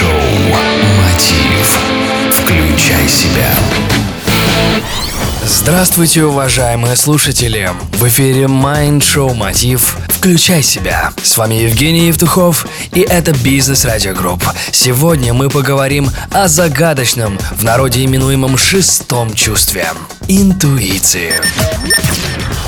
Mind Show «Мотив». Включай себя. Здравствуйте, уважаемые слушатели! В эфире Mind Show Мотив «Включай себя». С вами Евгений Евтухов, и это Business Radio Group. Сегодня мы поговорим о загадочном, в народе именуемом шестом чувстве – интуиции.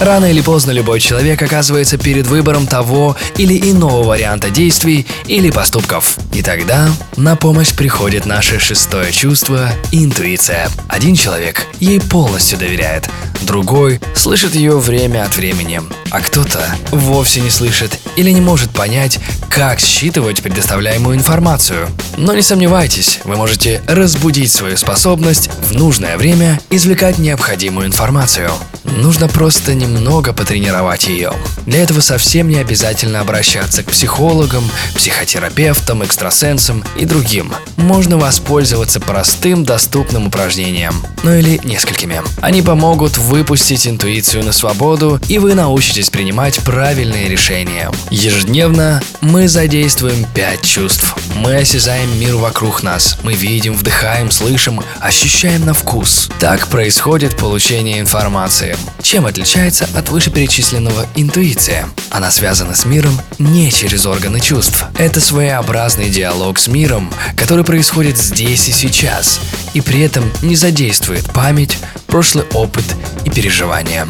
Рано или поздно любой человек оказывается перед выбором того или иного варианта действий или поступков. И тогда на помощь приходит наше шестое чувство – интуиция. Один человек ей полностью доверяет, другой слышит ее время от времени, а кто-то вовсе не слышит или не может понять, как считывать предоставляемую информацию. Но не сомневайтесь, вы можете разбудить свою способность в нужное время извлекать необходимую информацию. Нужно просто немного потренировать ее. Для этого совсем не обязательно обращаться к психологам, психотерапевтам, экстрасенсам и другим. Можно воспользоваться простым доступным упражнением, ну или несколькими. Они помогут выпустить интуицию на свободу, и вы научитесь принимать правильные решения. Ежедневно мы задействуем пять чувств. Мы осязаем мир вокруг нас. Мы видим, вдыхаем, слышим, ощущаем на вкус. Так происходит получение информации. Чем отличается от вышеперечисленного интуиция? Она связана с миром не через органы чувств. Это своеобразный диалог с миром, который происходит здесь и сейчас, и при этом не задействует память, прошлый опыт и переживания.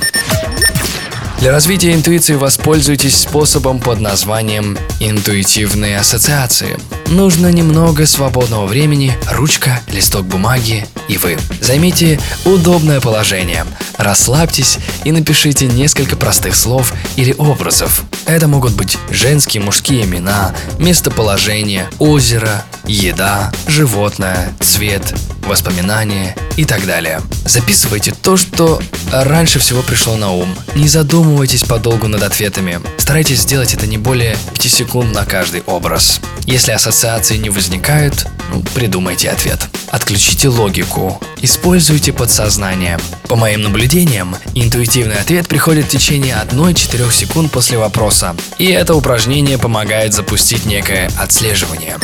Для развития интуиции воспользуйтесь способом под названием интуитивные ассоциации. Нужно немного свободного времени, ручка, листок бумаги и вы. Займите удобное положение, расслабьтесь и напишите несколько простых слов или образов. Это могут быть женские, мужские имена, местоположение, озеро, еда, животное, цвет, воспоминания и так далее. Записывайте то, что раньше всего пришло на ум. Не задумывайтесь подолгу над ответами. Старайтесь сделать это не более 5 секунд на каждый образ. Если ассоциации не возникают, ну, придумайте ответ. Отключите логику. Используйте подсознание. По моим наблюдениям, интуитивный ответ приходит в течение 1-4 секунд после вопроса. И это упражнение помогает запустить некое отслеживание.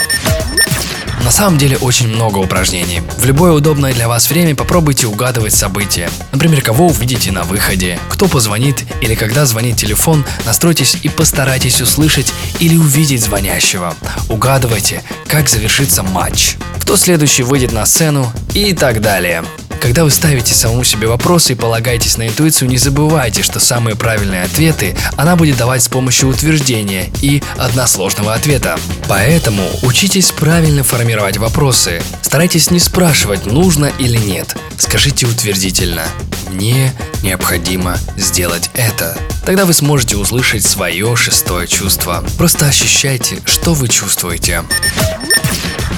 На самом деле очень много упражнений. В любое удобное для вас время попробуйте угадывать события. Например, кого увидите на выходе, кто позвонит или когда звонит телефон, настройтесь и постарайтесь услышать или увидеть звонящего. Угадывайте, как завершится матч, кто следующий выйдет на сцену и так далее. Когда вы ставите самому себе вопросы и полагаетесь на интуицию, не забывайте, что самые правильные ответы она будет давать с помощью утверждения и односложного ответа. Поэтому учитесь правильно формировать вопросы. Старайтесь не спрашивать, нужно или нет. Скажите утвердительно «Мне необходимо сделать это». Тогда вы сможете услышать свое шестое чувство. Просто ощущайте, что вы чувствуете.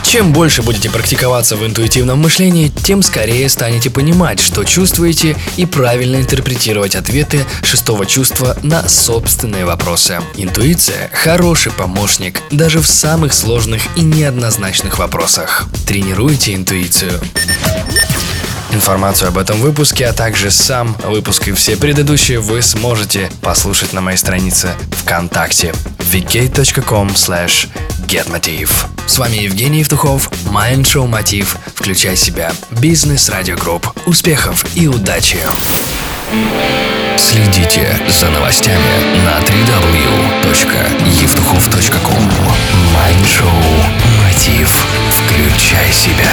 Чем больше будете практиковаться в интуитивном мышлении, тем скорее станете понимать, что чувствуете и правильно интерпретировать ответы шестого чувства на собственные вопросы. Интуиция – хороший помощник даже в самых сложных и неоднозначных вопросах. Тренируйте интуицию. Информацию об этом выпуске, а также сам выпуск и все предыдущие вы сможете послушать на моей странице ВКонтакте vk.com slash getmotiv. С вами Евгений Евтухов, Mind Show Мотив. Включай себя. Business Radio Group. Успехов и удачи! Следите за новостями на www.evtuhov.com Mind Show Мотив. Включай себя.